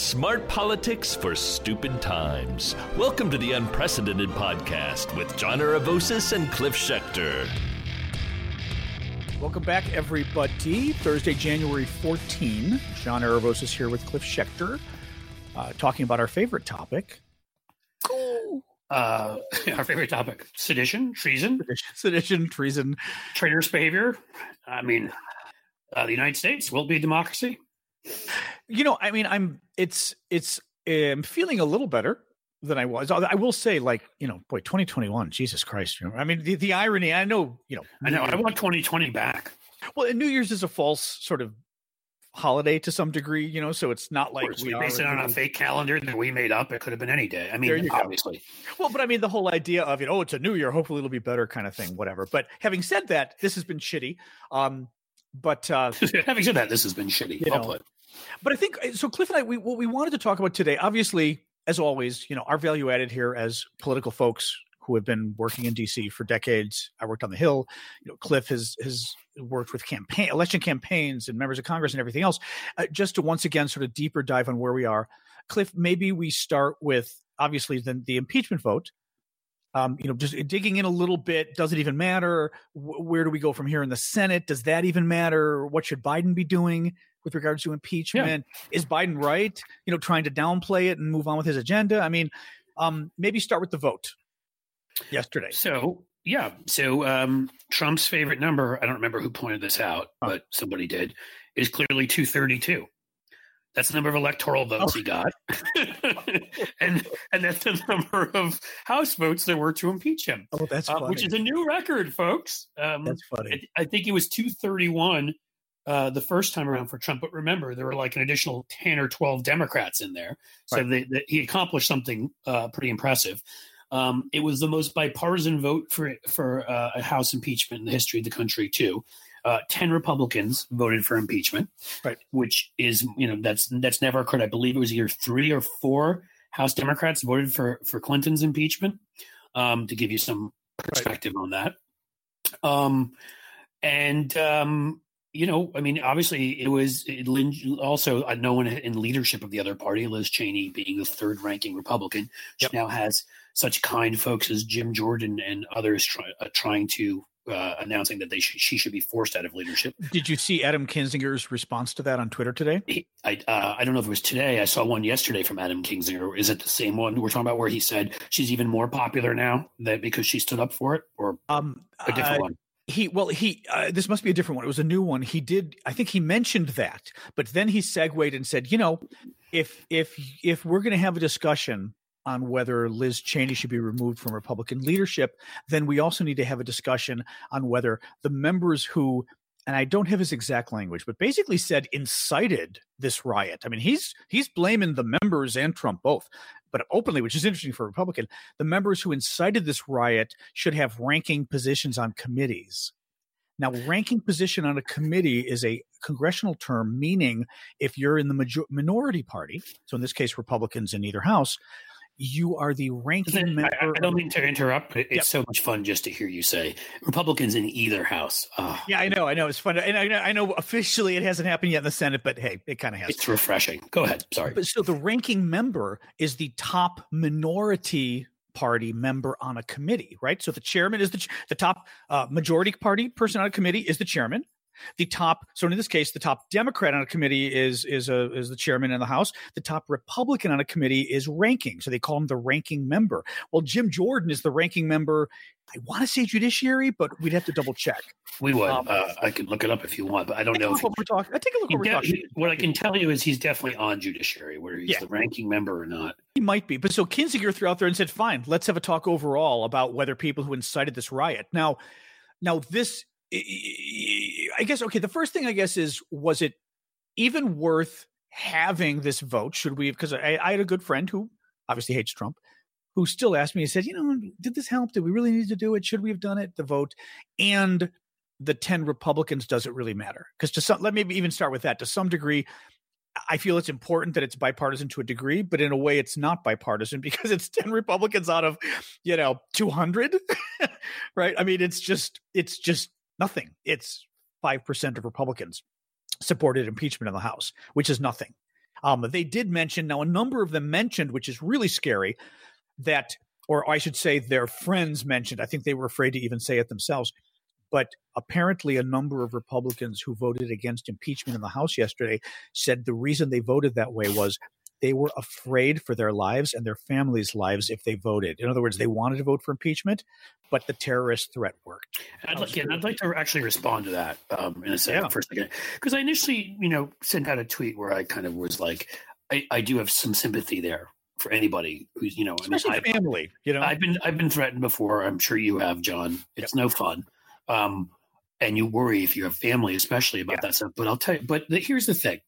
Smart politics for stupid times. Welcome to the Unprecedented Podcast with John Aravosis and Cliff Schecter. Welcome back, everybody. Thursday, January 14. John Aravosis here with Cliff Schecter, uh, talking about our favorite topic. Uh, our favorite topic sedition, treason, Sedition, sedition treason. traitorous behavior. I mean, uh, the United States will be a democracy. You know, I mean, I'm. It's it's. I'm feeling a little better than I was. I will say, like, you know, boy, 2021, Jesus Christ. You know, I mean, the, the irony. I know, you know, I know. I want 2020 back. Well, New Year's is a false sort of holiday to some degree, you know, so it's not like course, we we are based it on a fake calendar that we made up. It could have been any day. I mean, you go. obviously. Well, but I mean, the whole idea of it, oh, it's a new year, hopefully it'll be better kind of thing, whatever. But having said that, this has been shitty. Um, but uh, Having said that, this has been shitty. You well know, but I think so. Cliff and I, we, what we wanted to talk about today, obviously, as always, you know, our value added here as political folks who have been working in DC for decades. I worked on the Hill. You know, Cliff has has worked with campaign election campaigns and members of Congress and everything else. Uh, just to once again sort of deeper dive on where we are, Cliff. Maybe we start with obviously the, the impeachment vote. Um, you know, just digging in a little bit. Does it even matter? Wh- Where do we go from here in the Senate? Does that even matter? What should Biden be doing with regards to impeachment? Is Biden right? You know, trying to downplay it and move on with his agenda. I mean, um, maybe start with the vote yesterday. So, yeah. So, um, Trump's favorite number, I don't remember who pointed this out, but somebody did, is clearly 232. That's the number of electoral votes Oh. he got. and and that's the number of House votes there were to impeach him, Oh, that's uh, funny. which is a new record, folks. Um, that's funny. I, I think it was 231 uh, the first time around for Trump, but remember, there were like an additional 10 or 12 Democrats in there. So Right. they, they, he accomplished something uh, pretty impressive. Um, it was the most bipartisan vote for for uh, a House impeachment in the history of the country, too. Uh, Ten Republicans voted for impeachment, Right. Which is, you know, that's that's never occurred. I believe it was either three or four House Democrats voted for for Clinton's impeachment. Um, to give you some perspective on that, um, and um, you know, I mean, obviously, it was it, also uh, no one in leadership of the other party, Liz Cheney being the third ranking Republican. She Yep. now has such kind folks as Jim Jordan and others try, uh, trying to uh, announcing that they should, she should be forced out of leadership. Did you see Adam Kinzinger's response to that on Twitter today? He, I uh, I don't know if it was today. I saw one yesterday from Adam Kinzinger. Is it the same one we're talking about where he said she's even more popular now that because she stood up for it, or Um, a different uh, one? he well he uh, this must be a different one it was a new one he did i think he mentioned that but then he segued and said you know if if if we're going to have a discussion on whether liz cheney should be removed from republican leadership then we also need to have a discussion on whether the members who and i don't have his exact language but basically said incited this riot i mean he's he's blaming the members and trump both but openly which is interesting for a republican the members who incited this riot should have ranking positions on committees. Now, ranking position on a committee is a congressional term, meaning if you're in the major- minority party, so in this case, Republicans in either house, you are the ranking Listen, I, member. I don't mean to interrupt, but it's Yep. so much fun just to hear you say Republicans in either house. Ah, yeah, I know, I know. It's fun. And I know, I know officially it hasn't happened yet in the Senate, but hey, it kind of has. it's refreshing. Go ahead. Sorry. But so the ranking member is the top minority party member on a committee, right? So the chairman is the ch- the top uh, majority party person on a committee is the chairman. The top, so in this case, the top Democrat on a committee is is a is the chairman in the House. The top Republican on a committee is ranking, so they call him the ranking member. Well, Jim Jordan is the ranking member. I want to say Judiciary, but we'd have to double check. We would. Um, uh, I could look it up if you want, but I don't know. If what we're talking. i Take a look what he we're talking. he- what I can tell you is he's definitely on judiciary, whether he's Yeah. the ranking member or not. He might be. But so Kinzinger threw out there and said, fine, let's have a talk overall about whether people who incited this riot. Now, now this, I guess, okay, the first thing I guess is, was it even worth having this vote? Should we, because I, I had a good friend who obviously hates Trump, who still asked me, he said, you know, did this help? Did we really need to do it? Should we have done it? The vote. And the 10 Republicans, does it really matter? Because to some, let me even start with that. To some degree, I feel it's important that it's bipartisan to a degree, but in a way, it's not bipartisan because it's 10 Republicans out of, you know, 200, right? I mean, it's just, it's just nothing. It's 5% of Republicans supported impeachment in the House, which is nothing. Um, they did mention now a number of them mentioned, which is really scary, that or I should say their friends mentioned. I think they were afraid to even say it themselves. But apparently, a number of Republicans who voted against impeachment in the House yesterday said the reason they voted that way was they were afraid for their lives and their families' lives if they voted. In other words, they wanted to vote for impeachment, but the terrorist threat worked. I'd like, yeah, I'd like to actually respond to that um, in a second, yeah. for a second, because I initially, you know, sent out a tweet where I kind of was like, I, I do have some sympathy there for anybody who's, you know, especially I mean, family. You know, I've been I've been threatened before. I'm sure you have, John. It's yep. no fun. Um, and you worry if you have family, especially about yeah. that stuff. But I'll tell you. But the, here's the thing: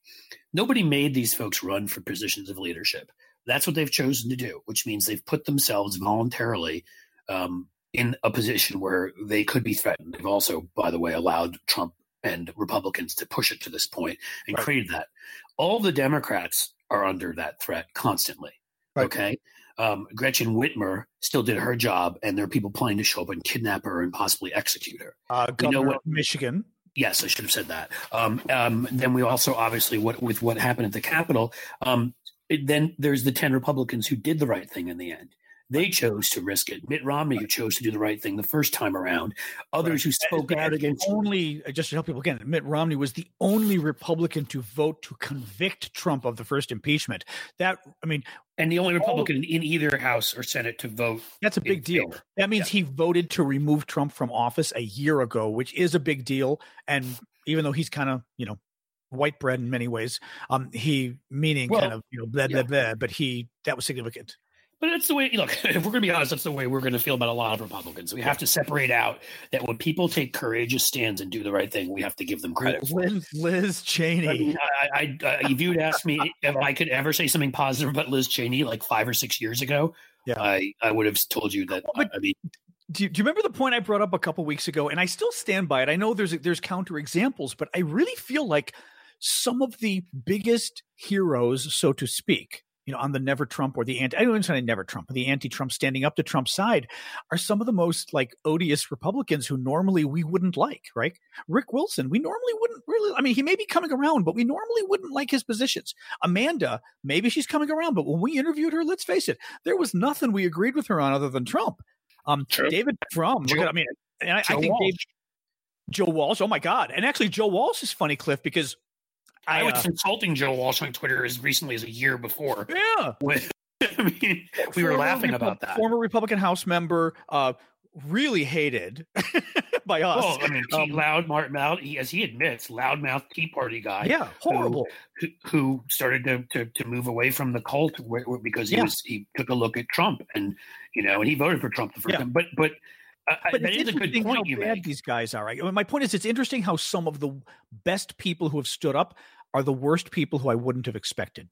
nobody made these folks run for positions of leadership. That's what they've chosen to do, which means they've put themselves voluntarily um, in a position where they could be threatened. They've also, by the way, allowed Trump and Republicans to push it to this point and right. created that. All the Democrats are under that threat constantly. Right. Okay. Um, Gretchen Whitmer still did her job, and there are people planning to show up and kidnap her and possibly execute her. Uh, we know what Michigan. Yes, I should have said that. Um, um, then we also obviously what with what happened at the Capitol. Um, then there's the ten Republicans who did the right thing in the end. They chose to risk it. Mitt Romney, who chose to do the right thing the first time around. Others right. who spoke out against. Only, just to help people again, Mitt Romney was the only Republican to vote to convict Trump of the first impeachment. That, I mean. And the only Republican in either House or Senate to vote. That's a big deal. Favor. That means yeah. he voted to remove Trump from office a year ago, which is a big deal. And even though he's kind of, you know, white bread in many ways. Um, he meaning well, kind of you know blah, blah, blah, but he that was significant. But that's the way, look, if we're going to be honest, that's the way we're going to feel about a lot of Republicans. We have to separate out that when people take courageous stands and do the right thing, we have to give them credit. Liz, Liz Cheney. I mean, I, I, if you'd asked me if I could ever say something positive about Liz Cheney like five or six years ago, yeah. I, I would have told you that. But, I mean, do you, do you, remember the point I brought up a couple weeks ago? And I still stand by it. I know there's there's counter examples, but I really feel like some of the biggest heroes, so to speak, you know, on the never Trump or the anti, I don't say never Trump, the anti Trump standing up to Trump's side are some of the most like odious Republicans who normally we wouldn't like, right? Rick Wilson, we normally wouldn't really, I mean, he may be coming around, but we normally wouldn't like his positions. Amanda, maybe she's coming around, but when we interviewed her, let's face it, there was nothing we agreed with her on other than Trump. Um, True. David Frum, Joe, I mean, I, I, think Dave, Joe Walsh, oh my God. And actually, Joe Walsh is funny, Cliff, because I, I was uh, consulting Joe Walsh on Twitter as recently as a year before. Yeah. When, I mean, we were laughing about that. Former Republican House member, uh, really hated by us. Oh, I mean, um, loud, loud, he, as he admits, loudmouth Tea Party guy. Yeah, horrible. Who, who started to, to, to move away from the cult because he yeah. was he took a look at Trump and you know and he voted for Trump the first yeah. time. But but but that is a good point you bad make. These guys are. Right? My point is, it's interesting how some of the best people who have stood up are the worst people who I wouldn't have expected.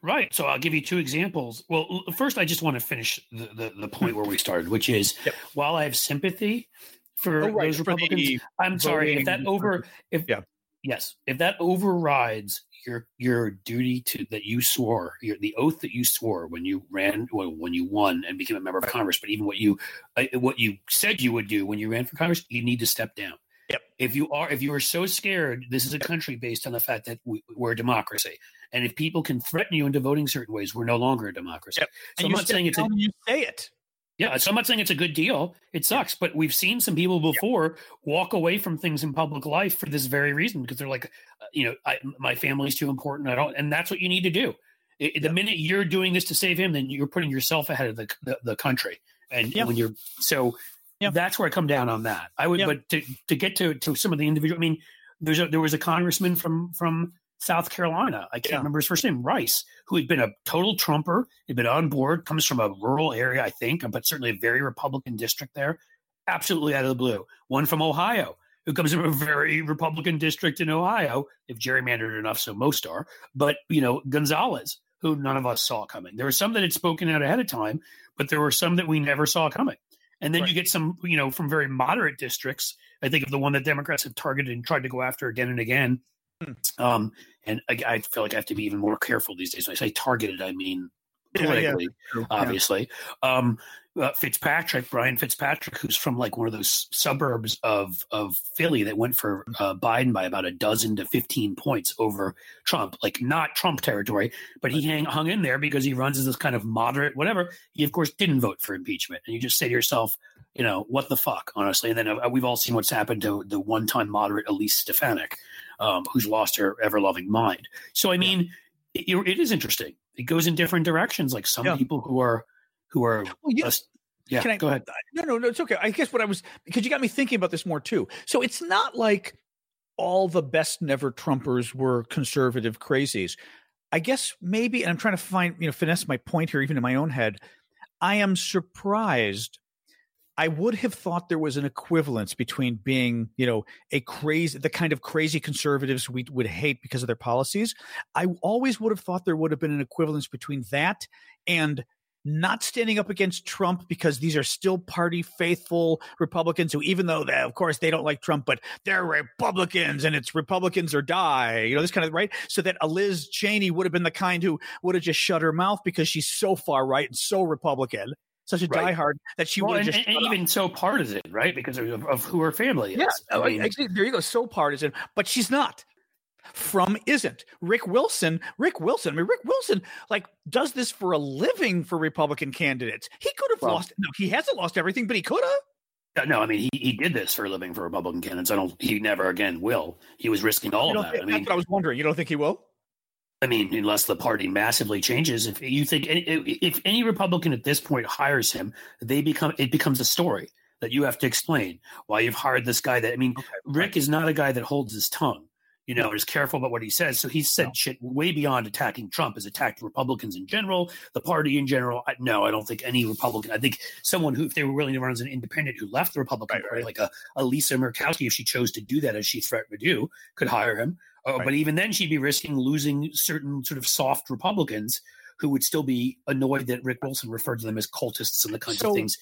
Right. So I'll give you two examples. Well, first, I just want to finish the, the, the point where we started, which is yep. while I have sympathy for oh, right. those Republicans, for I'm sorry if that over if yeah. yes if that overrides your your duty to that you swore your, the oath that you swore when you ran well, when you won and became a member of Congress, but even what you uh, what you said you would do when you ran for Congress, you need to step down. Yep. If you are, if you are so scared, this is a country based on the fact that we, are a democracy, and if people can threaten you into voting certain ways, we're no longer a democracy. Yep. So I'm not saying it's a, you say it. Yeah, so I'm not saying it's a good deal. It sucks, but we've seen some people before yep. walk away from things in public life for this very reason because they're like, uh, you know, I, my family's too important. I don't, and that's what you need to do. It, yep. The minute you're doing this to save him, then you're putting yourself ahead of the the, the country. And yeah. when you're so. That's where I come down on that. I would, but to, to get to, to some of the individual, I mean, there's a, there was a congressman from, from South Carolina. I can't yeah. remember his first name, Rice, who had been a total Trumper, had been on board, comes from a rural area, I think, but certainly a very Republican district there. Absolutely out of the blue. One from Ohio, who comes from a very Republican district in Ohio, if gerrymandered enough, so most are. But, you know, Gonzalez, who none of us saw coming. There were some that had spoken out ahead of time, but there were some that we never saw coming. And then right. you get some, you know, from very moderate districts. I think of the one that Democrats have targeted and tried to go after again and again. Hmm. Um, and I, I, feel like I have to be even more careful these days. When I say targeted, I mean politically, yeah, yeah. obviously. Yeah. Um, uh, Fitzpatrick, Brian Fitzpatrick, who's from like one of those suburbs of of Philly that went for uh, Biden by about a dozen to fifteen points over Trump, like not Trump territory, but he hang, hung in there because he runs as this kind of moderate whatever. He of course didn't vote for impeachment, and you just say to yourself, you know, what the fuck, honestly. And then uh, we've all seen what's happened to the one time moderate Elise Stefanik, um, who's lost her ever loving mind. So I mean, it, it is interesting. It goes in different directions. Like some yeah. people who are who are well, yeah. Uh, yeah, Can I, go ahead. No, no, no, it's okay. I guess what I was because you got me thinking about this more too. So it's not like all the best never Trumpers were conservative crazies. I guess maybe, and I'm trying to find, you know, finesse my point here, even in my own head. I am surprised. I would have thought there was an equivalence between being, you know, a crazy, the kind of crazy conservatives we would hate because of their policies. I always would have thought there would have been an equivalence between that and not standing up against Trump because these are still party faithful Republicans who, even though they, of course they don't like Trump, but they're Republicans and it's Republicans or die, you know, this kind of right. So that a Liz Cheney would have been the kind who would have just shut her mouth because she's so far right and so Republican. Such a right. diehard that she well, would and, and even so partisan, right? Because of, of who her family is. Yeah, I mean, there you go. So partisan, but she's not from isn't. Rick Wilson, Rick Wilson, I mean, Rick Wilson, like, does this for a living for Republican candidates. He could have well, lost, no, he hasn't lost everything, but he could have. Uh, no, I mean he, he did this for a living for Republican candidates. I don't. He never again will. He was risking all of that. Think, I mean, I was wondering. You don't think he will? I mean, unless the party massively changes. If you think any, if any Republican at this point hires him, they become it becomes a story that you have to explain why you've hired this guy. That I mean, okay, Rick is not a guy that holds his tongue you know, is careful about what he says. So he said no. shit way beyond attacking Trump, has attacked Republicans in general, the party in general. I, no, I don't think any Republican. I think someone who, if they were willing to run as an independent who left the Republican right, Party, right. like a, a, Lisa Murkowski, if she chose to do that as she threatened to do, could hire him. Uh, right. But even then, she'd be risking losing certain sort of soft Republicans who would still be annoyed that Rick Wilson referred to them as cultists and the kinds so, of things.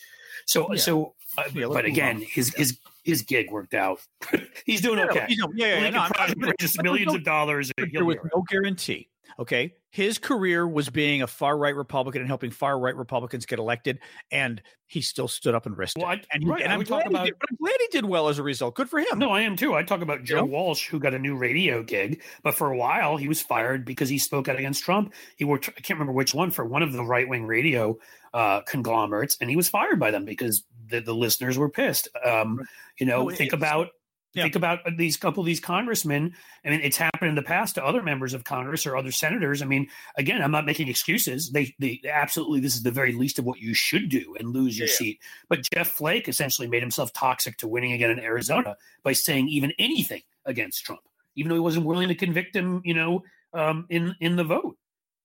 So, yeah. so, uh, yeah, but again, his his his gig worked out. he's doing okay. Yeah, yeah, yeah. No, just millions of dollars. There was no guarantee. Okay. His career was being a far right Republican and helping far right Republicans get elected, and he still stood up and risked well, it. and, right, and I'm, glad about, did, I'm, glad he did well as a result. Good for him. No, I am too. I talk about Joe Walsh, who got a new radio gig, but for a while he was fired because he spoke out against Trump. He worked, I can't remember which one, for one of the right wing radio uh, conglomerates, and he was fired by them because the, the listeners were pissed. Um, you know, well, think about yeah. Think about these couple of these congressmen. I mean, it's happened in the past to other members of Congress or other senators. I mean, again, I'm not making excuses. They, they absolutely, this is the very least of what you should do and lose your yeah. seat. But Jeff Flake essentially made himself toxic to winning again in Arizona by saying even anything against Trump, even though he wasn't willing to convict him, you know, um, in in the vote.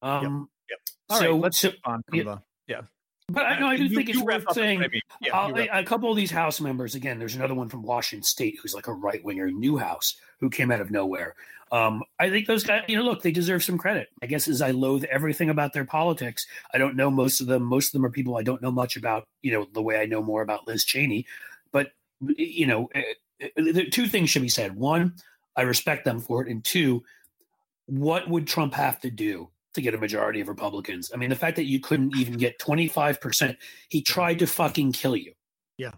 Um, yep. Yep. All so, right, let's so, on yeah. yeah. But I know I do you, think it's worth saying I mean. yeah, a couple of these House members. Again, there's another one from Washington State who's like a right winger, Newhouse, who came out of nowhere. Um, I think those guys, you know, look, they deserve some credit. I guess as I loathe everything about their politics, I don't know most of them. Most of them are people I don't know much about. You know, the way I know more about Liz Cheney. But you know, uh, the two things should be said. One, I respect them for it, and two, what would Trump have to do to get a majority of Republicans. I mean, the fact that you couldn't even get 25%, he tried to fucking kill you. Yeah.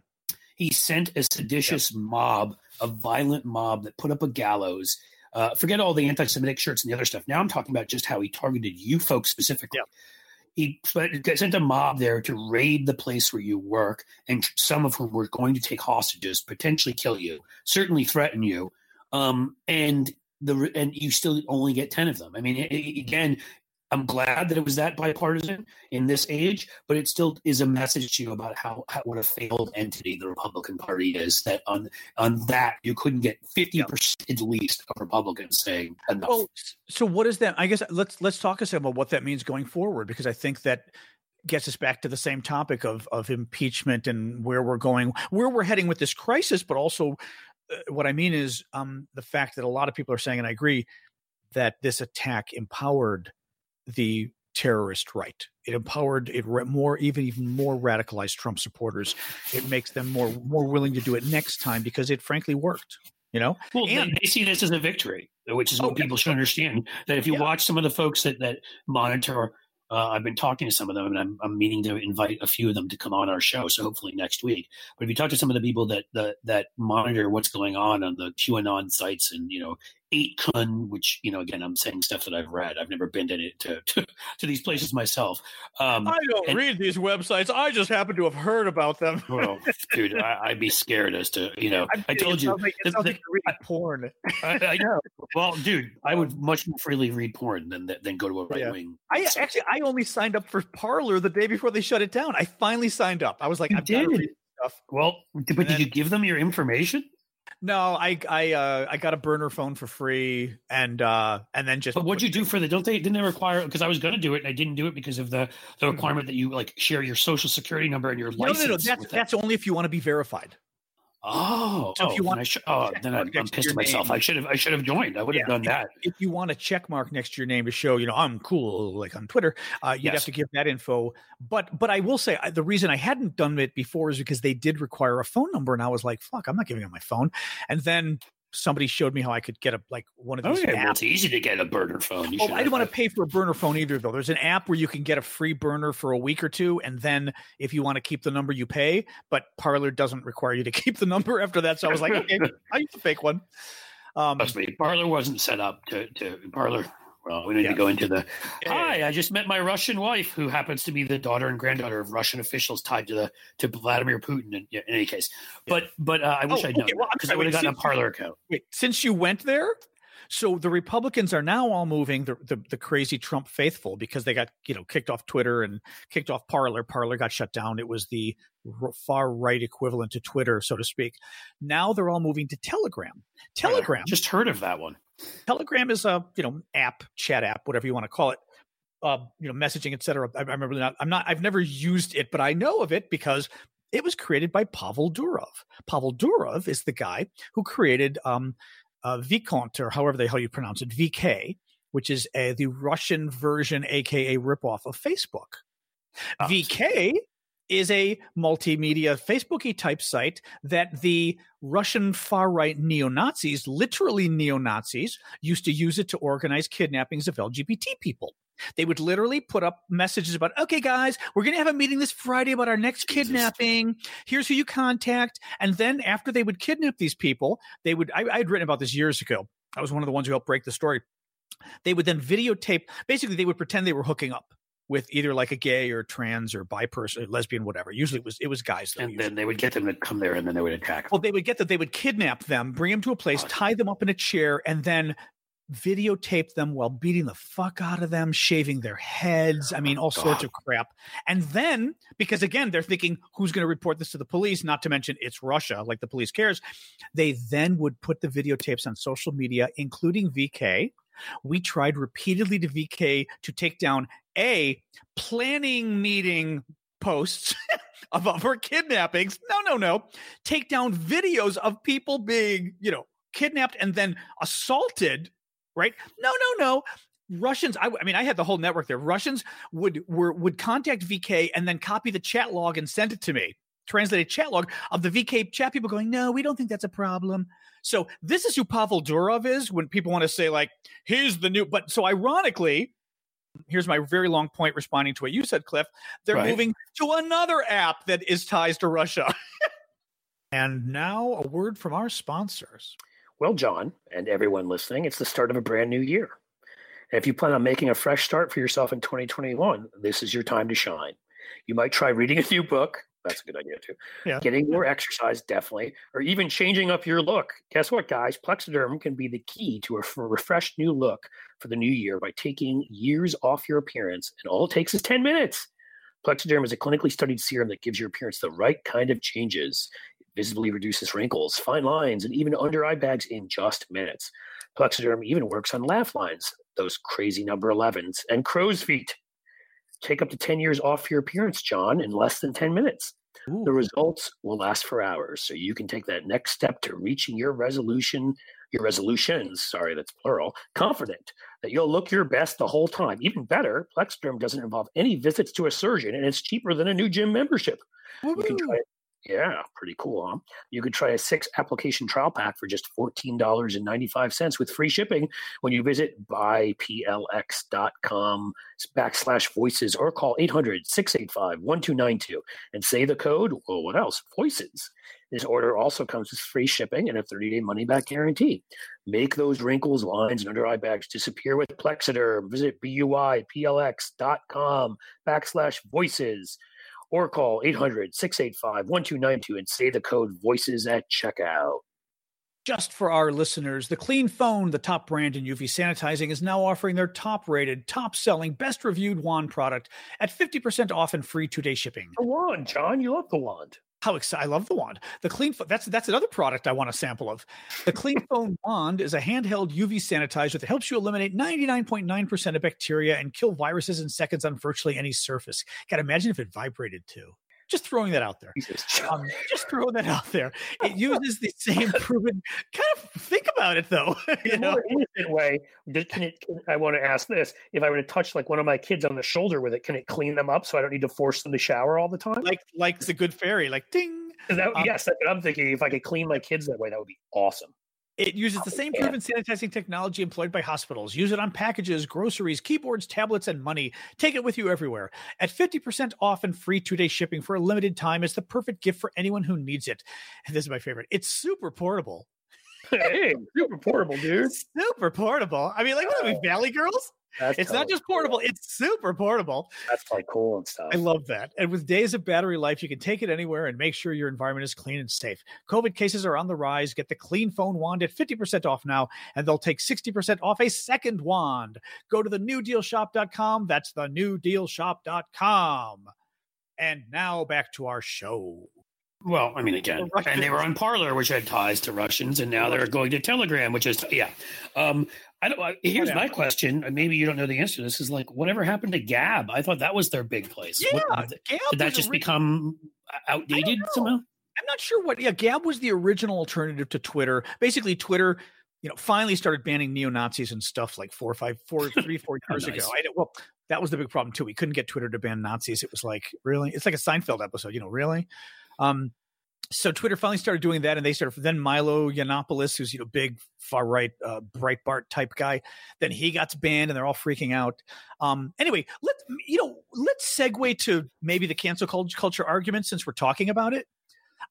He sent a seditious yeah. mob, a violent mob that put up a gallows. Uh, forget all the anti Semitic shirts and the other stuff. Now I'm talking about just how he targeted you folks specifically. Yeah. He sent a mob there to raid the place where you work, and some of whom were going to take hostages, potentially kill you, certainly threaten you. Um, and the and you still only get 10 of them. I mean, it, again, I'm glad that it was that bipartisan in this age, but it still is a message to you about how, how what a failed entity the Republican Party is. That on on that you couldn't get fifty percent at least of Republicans saying enough. Well, so what is that? I guess let's let's talk a second about what that means going forward, because I think that gets us back to the same topic of of impeachment and where we're going, where we're heading with this crisis, but also uh, what I mean is um, the fact that a lot of people are saying, and I agree, that this attack empowered the terrorist right. It empowered it more, even even more radicalized Trump supporters. It makes them more more willing to do it next time because it frankly worked. You know, well, and, they see this as a victory, which is what oh, people should understand. That if you yeah. watch some of the folks that that monitor Uh, I've been talking to some of them, and I'm, I'm meaning to invite a few of them to come on our show. So hopefully next week. But if you talk to some of the people that that, that monitor what's going on on the QAnon sites and you know 8kun, which you know, again, I'm saying stuff that I've read. I've never been to to, to, to these places myself. Um, I don't and, read these websites. I just happen to have heard about them. well, dude, I, would be scared as to you know. I, I told you, like, the, the, read porn. I, I, know. Well, dude, I would much more freely read porn than than go to a right wing. Yeah. I actually, I only signed up for Parler the day before they shut it down. I finally signed up. I was like, I've did. Well, but did then, you give them your information? No, I I uh, I got a burner phone for free, and uh, and then just. But what'd you do for the? Don't they didn't they require? Because I was going to do it, and I didn't do it because of the the mm-hmm. requirement that you like share your social security number and your no, license. No, no, no. That's that's only if you want to be verified. Oh, so if you oh, want, sh- oh, then I'm, I'm pissed at myself. Name. I should have, I should have joined. I would have yeah, done that. If, if, you want a check mark next to your name to show, you know, I'm cool, like on Twitter, uh, you'd yes. have to give that info. But, but I will say the reason I hadn't done it before is because they did require a phone number, and I was like, fuck, I'm not giving up my phone. And then somebody showed me how I could get a like one of these. Okay, well, it's easy to get a burner phone. You oh, I don't want to pay for a burner phone either, though. There's an app where you can get a free burner for a week or two, and then if you want to keep the number, you pay. But Parler doesn't require you to keep the number after that. So I was like, okay, I use a fake one. Um, Trust me, Parler wasn't set up to, to Parler well, we need yeah. to go into the. Hi, I just met my Russian wife, who happens to be the daughter and granddaughter of Russian officials tied to the to Vladimir Putin. In, in any case, but but uh, I wish oh, I'd known because well, I would have gotten a Parler account. Wait, since you went there, so the Republicans are now all moving the, the, the crazy Trump faithful because they got you know kicked off Twitter and kicked off Parler. Parler got shut down. It was the far right equivalent to Twitter, so to speak. Now they're all moving to Telegram. Telegram. Uh, just heard of that one. Telegram is a you know app, chat app, whatever you want to call it. Uh, you know, messaging, etc. I, I remember that. I'm not. I've never used it, but I know of it because it was created by Pavel Durov. Pavel Durov is the guy who created um, uh, Vicont, or however the hell you pronounce it, VK, which is a, the Russian version, aka ripoff of Facebook. Oh. VK is a multimedia Facebooky type site that the Russian far right neo Nazis, literally neo Nazis, used to use it to organize kidnappings of LGBT people. They would literally put up messages about, okay, guys, we're going to have a meeting this Friday about our next Jesus. kidnapping. Here's who you contact. And then after they would kidnap these people, they would, I, I had written about this years ago. I was one of the ones who helped break the story. They would then videotape, basically, they would pretend they were hooking up with either like a gay or trans or bi person, lesbian, whatever. Usually it was it was guys. Though, and usually. then they would get them to come there, and then they would attack. Them. Well, they would get that they would kidnap them, bring them to a place, tie them up in a chair, and then videotape them while beating the fuck out of them, shaving their heads. I mean, oh, all God. sorts of crap. And then, because again, they're thinking, who's going to report this to the police? Not to mention it's Russia, like the police cares. They then would put the videotapes on social media, including VK, we tried repeatedly to VK to take down a planning meeting posts of our kidnappings. No, no, no. Take down videos of people being, you know, kidnapped and then assaulted. Right? No, no, no. Russians, I, I, mean, I had the whole network there. Russians would were would contact VK and then copy the chat log and send it to me, translated chat log of the VK chat people going, "No, we don't think that's a problem." So this is who Pavel Durov is when people want to say like he's the new. But so ironically, here's my very long point responding to what you said, Cliff. They're right. moving to another app that is ties to Russia. and now a word from our sponsors. Well, John, and everyone listening, it's the start of a brand new year. And if you plan on making a fresh start for yourself in 2021, this is your time to shine. You might try reading a new book, that's a good idea too. Yeah. Getting more exercise, definitely, or even changing up your look. Guess what, guys? Plexaderm can be the key to a refreshed new look for the new year by taking years off your appearance, and all it takes is 10 minutes. Plexaderm is a clinically studied serum that gives your appearance the right kind of changes. It visibly reduces wrinkles, fine lines, and even under eye bags in just minutes. Plexaderm even works on laugh lines, those crazy number 11s, and crow's feet take up to 10 years off your appearance, John, in less than 10 minutes. Ooh. The results will last for hours, so you can take that next step to reaching your resolution, your resolutions, sorry, that's plural, confident that you'll look your best the whole time. Even better, Plexaderm doesn't involve any visits to a surgeon, and it's cheaper than a new gym membership. You can try it Yeah, pretty cool, huh? You could try a six application trial pack for just $14.95 with free shipping when you visit buyplx.com backslash voices or call 800 685 1292 and say the code, well, what else? Voices. This order also comes with free shipping and a 30 day money back guarantee. Make those wrinkles, lines, and under eye bags disappear with Plexaderm. Visit buyplx.com backslash voices or call 800 685 1292 and say the code voices at checkout. Just for our listeners, the Clean Phone, the top brand in UV sanitizing, is now offering their top rated, top selling, best reviewed wand product at 50% off and free two day shipping. The wand, John. You love the wand. How excited! I love the wand. The clean that's that's another product I want a sample of. The Clean Phone wand is a handheld UV sanitizer that helps you eliminate 99.9% of bacteria and kill viruses in seconds on virtually any surface. God, imagine if it vibrated too. Just throwing that out there. Um, just throwing that out there. It uses the same proven. Kind of think about it though. In a more innocent way, can it, can, I want to ask this: If I were to touch like one of my kids on the shoulder with it, can it clean them up so I don't need to force them to shower all the time? Like like the good fairy, like ding. That, um, yes, that's what I'm thinking. If I could clean my kids that way, that would be awesome. It uses the same proven sanitizing technology employed by hospitals. Use it on packages, groceries, keyboards, tablets, and money. Take it with you everywhere. At 50% off and free two day shipping for a limited time, it's the perfect gift for anyone who needs it. And this is my favorite. It's super portable. Hey, super portable, dude. Super portable. I mean, like, what are we, oh. Valley Girls? That's it's not just portable, cool. it's super portable. That's like cool and stuff. I love that. And with days of battery life, you can take it anywhere and make sure your environment is clean and safe. COVID cases are on the rise. Get the Clean Phone Wand at 50% off now, and they'll take 60% off a second wand. Go to the newdealshop.com. That's the newdealshop.com. And now back to our show. Well, I mean, again, and they were on Parler, which had ties to Russians, and now they're going to Telegram, which is yeah. Um, I don't. Uh, here's my question. Maybe you don't know the answer to this. Is like whatever happened to Gab? I thought that was their big place. Yeah, what, did that just become outdated somehow? I'm not sure what. Yeah, Gab was the original alternative to Twitter. Basically, Twitter, you know, finally started banning neo Nazis and stuff like four, five, four, three, four years nice. ago. I, well, that was the big problem too. We couldn't get Twitter to ban Nazis. It was like really, it's like a Seinfeld episode. You know, really. Um, so Twitter finally started doing that, and they started. Then Milo Yiannopoulos, who's you know big far right uh, Breitbart type guy, then he got banned, and they're all freaking out. Um, anyway, let's you know let's segue to maybe the cancel culture argument since we're talking about it.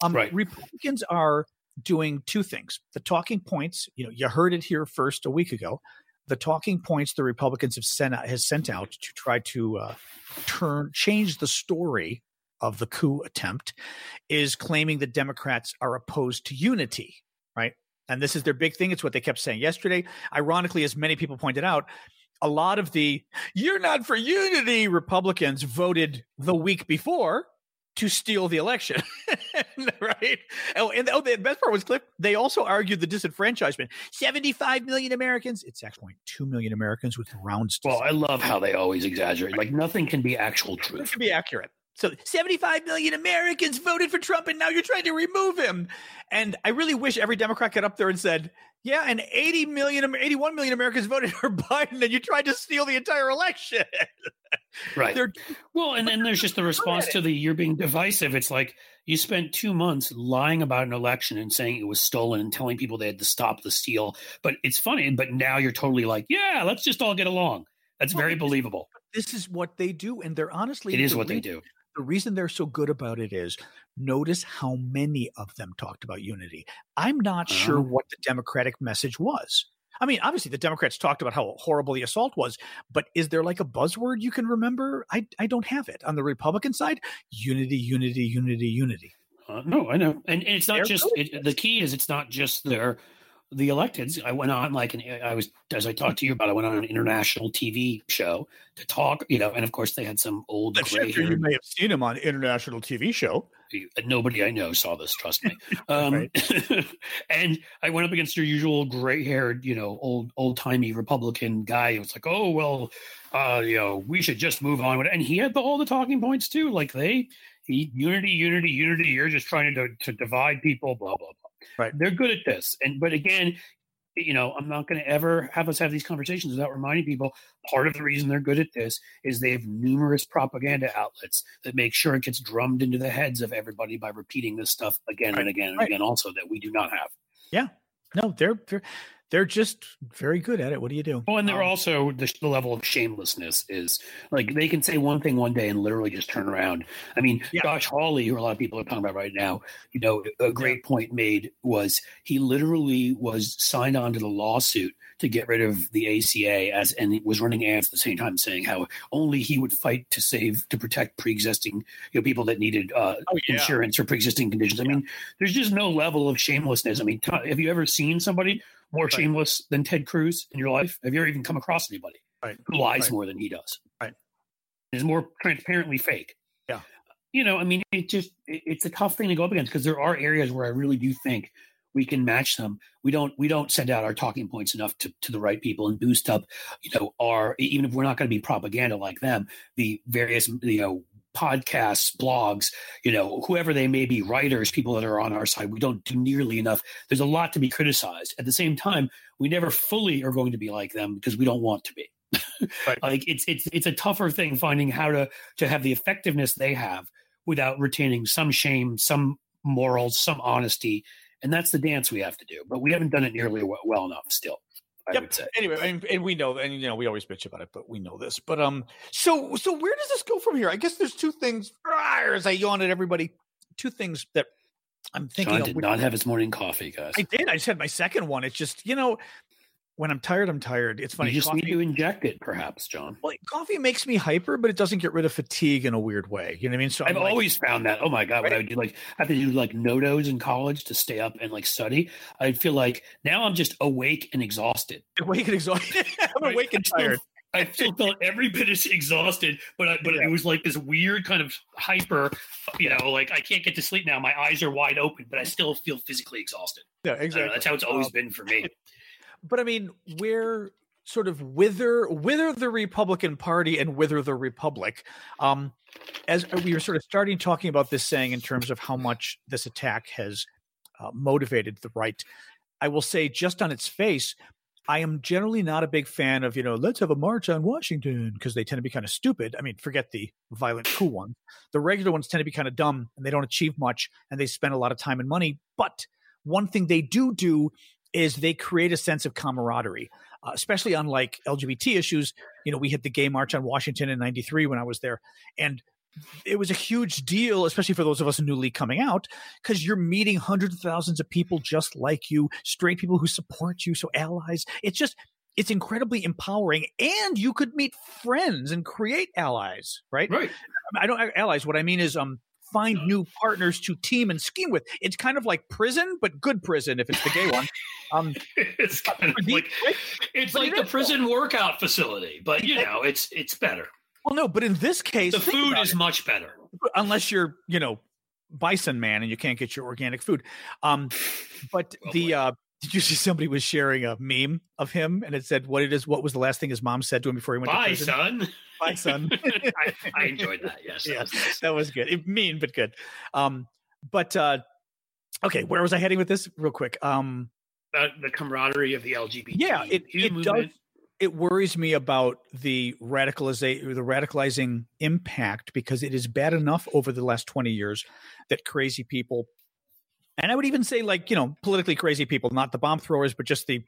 Um, right. Republicans are doing two things: the talking points. You know, you heard it here first a week ago. The talking points the Republicans have sent out, has sent out to try to uh, turn change the story of the coup attempt is claiming that Democrats are opposed to unity, right? And this is their big thing. It's what they kept saying yesterday. Ironically, as many people pointed out, a lot of the you're not for unity Republicans voted the week before to steal the election, right? Oh, and oh, the best part was Cliff. They also argued the disenfranchisement. Seventy-five million Americans. It's actually two million Americans with rounds. Well, I love how they always exaggerate. Like nothing can be actual truth. It can be accurate. So 75 million Americans voted for Trump and now you're trying to remove him. And I really wish every Democrat got up there and said, yeah, and 80 million, 81 million Americans voted for Biden and you tried to steal the entire election. right. They're, well, and then there's just the response to the you're being divisive. It's like you spent two months lying about an election and saying it was stolen and telling people they had to stop the steal. But it's funny, but now you're totally like, yeah, let's just all get along. That's very believable. This is what they do. And they're honestly, it is what they do the reason they're so good about it is notice how many of them talked about unity. I'm not uh-huh. sure what the Democratic message was. I mean, obviously the Democrats talked about how horrible the assault was, but is there like a buzzword you can remember? I, I don't have it. On the Republican side, unity, unity, unity, unity. Uh, no, I know. And, and it's not They're just, it, the key is it's not just their the electeds, I went on like an, I was as I talked to you about. I went on an international TV show to talk, you know, and of course they had some old. You may have seen him on international TV show. Nobody I know saw this. Trust me. Um, and I went up against your usual gray-haired, you know, old old-timey Republican guy. It was like, oh well, uh, you know, we should just move on. And he had the, all the talking points too. Like they, he, unity, unity, unity. You're just trying to to divide people. Blah blah blah. Right. They're good at this. And but again, you know, I'm not going to ever have us have these conversations without reminding people part of the reason they're good at this is they have numerous propaganda outlets that make sure it gets drummed into the heads of everybody by repeating this stuff again right. and again and right. again, also that we do not have. Yeah. No, they're, they're they're just very good at it. What do you do? Oh, and they're um, also the, the, level of shamelessness is like they can say one thing one day and literally just turn around. I mean, yeah. Josh Hawley, who a lot of people are talking about right now, you know, a great yeah. point made was he literally was signed on to the lawsuit to get rid of the ACA as and was running ads at the same time saying how only he would fight to save to protect pre-existing you know people that needed uh, oh, yeah. insurance or pre-existing conditions. I mean, there's just no level of shamelessness. I mean, t- have you ever seen somebody more right. shameless than Ted Cruz in your life? Have you ever even come across anybody right. who lies right. more than he does? Right. Is more transparently fake. Yeah. You know, I mean, it just it, it's a tough thing to go up against because there are areas where I really do think we can match them. We don't we don't send out our talking points enough to, to the right people and boost up, you know, our even if we're not going to be propaganda like them, the various you know podcasts, blogs, you know, whoever they may be, writers, people that are on our side, we don't do nearly enough. There's a lot to be criticized. At the same time, we never fully are going to be like them because we don't want to be. right. like it's it's it's a tougher thing finding how to to have the effectiveness they have without retaining some shame, some morals, some honesty, and that's the dance we have to do. But we haven't done it nearly well enough still. Yep. Anyway, and, and, we know, and you know, we always bitch about it, but we know this. But um, so so where does this go from here? I guess there's two things. As I yawn at everybody, two things that I'm thinking. John did not have his morning coffee, guys. I did. I just had my second one. It's just you know, when I'm tired, I'm tired. It's funny. You just coffee, need to inject it, perhaps, John. Well, coffee makes me hyper, but it doesn't get rid of fatigue in a weird way. You know what I mean? So I've like, always found that. Oh my god, right? when I would do like I have to do like NoDoz in college to stay up and like study, I'd feel like now I'm just awake and exhausted. Awake and exhausted. I'm right? awake and tired. I still felt every bit as exhausted, but I, but yeah. it was like this weird kind of hyper, you know, like I can't get to sleep now. My eyes are wide open, but I still feel physically exhausted. Yeah, exactly. That's how it's always um, been for me. but I mean, where sort of whither whither the Republican Party and whither the Republic. Um, as we were sort of starting talking about this, saying in terms of how much this attack has uh, motivated the right, I will say just on its face, I am generally not a big fan of you know let's have a march on Washington because they tend to be kind of stupid. I mean, forget the violent cool ones. The regular ones tend to be kind of dumb and they don't achieve much and they spend a lot of time and money. But one thing they do do is they create a sense of camaraderie, uh, especially on like LGBT issues. You know, we had the gay march on Washington in 93 when I was there. And it was a huge deal, especially for those of us newly coming out, because you're meeting hundreds of thousands of people just like you, straight people who support you, so allies. It's just, it's incredibly empowering, and you could meet friends and create allies, right? Right. I don't allies. What I mean is, um, find new partners to team and scheme with. It's kind of like prison, but good prison if it's the gay one. Um, it's kind of like it's like the prison workout facility, but you know, it's it's better. Well, no, but in this case, the food is it. much better, unless you're you know bison man and you can't get your organic food. Um, but oh, the uh, did you see somebody was sharing a meme of him and it said what it is? What was the last thing his mom said to him before he went Bye, to prison? son. Bye, son. I, I, enjoyed that. Yes, yeah, that was, that was good. It, mean but good. Um, but uh, okay, where was I heading with this? Real quick. Um, uh, the camaraderie of the LGBT. Yeah, it, it does. It worries me about the radicalization, the radicalizing impact because it is bad enough over the last twenty years that crazy people and I would even say like you know politically crazy people, not the bomb throwers, but just the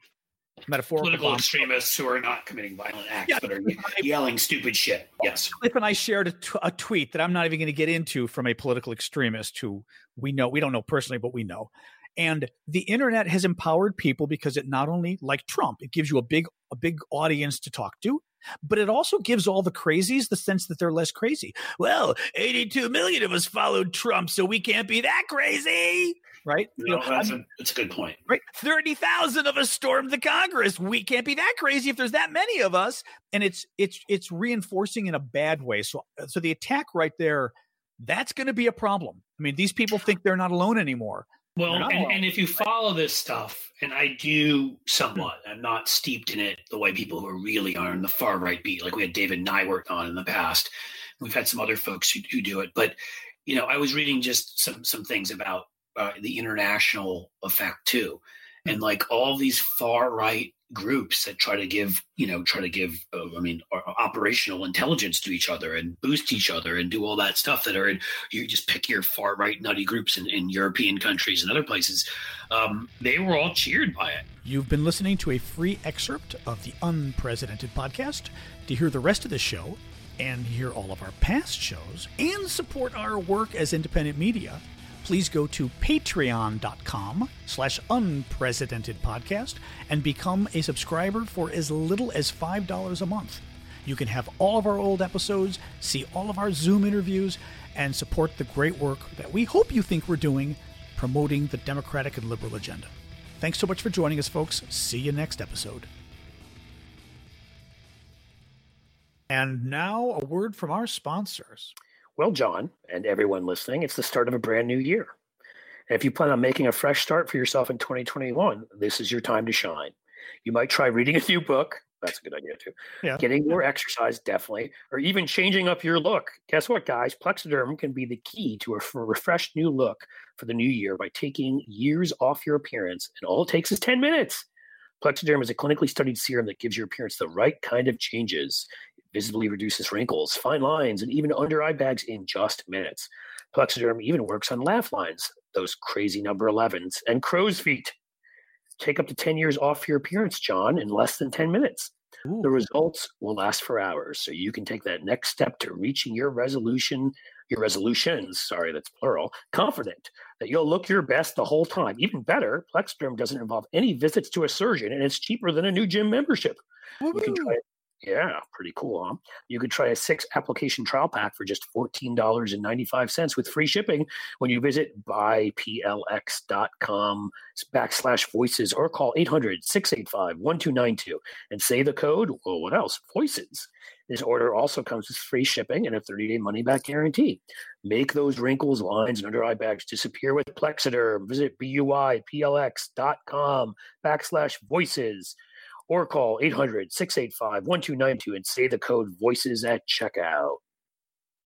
metaphorical political extremists who are not committing violent acts yeah. but are yelling stupid shit. Yes, Cliff and I shared a, t- a tweet that I'm not even going to get into from a political extremist who we know we don't know personally, but we know. And the internet has empowered people because it not only like Trump, it gives you a big a big audience to talk to but it also gives all the crazies the sense that they're less crazy. Well, 82 million of us followed Trump, so we can't be that crazy, right? No, you know, that's, a, that's a good point. Right. 30,000 of us stormed the Congress. We can't be that crazy if there's that many of us. And it's it's it's reinforcing in a bad way. So so the attack right there, that's going to be a problem. I mean, these people think they're not alone anymore. Well, and, and, if you follow this stuff, and I do somewhat, I'm not steeped in it the way people who really are in the far right beat. Like we had David Neiwert on in the past. We've had some other folks who, who do it, but you know, I was reading just some some things about uh, the international effect too, and like all these far right groups that try to give you know try to give uh, i mean operational intelligence to each other and boost each other and do all that stuff that are in you just pick your far right nutty groups in, in european countries and other places um, they were all cheered by it. You've been listening to a free excerpt of the unprecedented podcast. To hear the rest of the show and hear all of our past shows and support our work as independent media please go to patreon.com slash unprecedented podcast and become a subscriber for as little as $5 a month. You can have all of our old episodes, see all of our Zoom interviews, and support the great work that we hope you think we're doing promoting the democratic and liberal agenda. Thanks so much for joining us, folks. See you next episode. And now, a word from our sponsors. Well, John, and everyone listening, it's the start of a brand new year. And if you plan on making a fresh start for yourself in 2021, this is your time to shine. You might try reading a new book. That's a good idea too. Yeah. Getting more exercise, definitely, or even changing up your look. Guess what, guys? Plexaderm can be the key to a refreshed new look for the new year by taking years off your appearance, and all it takes is 10 minutes. Plexaderm is a clinically studied serum that gives your appearance the right kind of changes visibly reduces wrinkles, fine lines, and even under eye bags in just minutes. Plexaderm even works on laugh lines, those crazy number 11s, and crow's feet. Take up to 10 years off your appearance, John, in less than 10 minutes. Ooh. The results will last for hours, so you can take that next step to reaching your resolution, your resolutions, sorry, that's plural, confident that you'll look your best the whole time. Even better, Plexaderm doesn't involve any visits to a surgeon, and it's cheaper than a new gym membership. Woo-hoo. You can try it yeah, pretty cool, huh? You could try a six application trial pack for just $14.95 with free shipping when you visit buyplx.com backslash voices or call 800 685 1292 and say the code, well, what else? Voices. This order also comes with free shipping and a 30 day money back guarantee. Make those wrinkles, lines, and under eye bags disappear with Plexaderm. Visit buyplx.com backslash voices or call 800 685 1292 and say the code voices at checkout.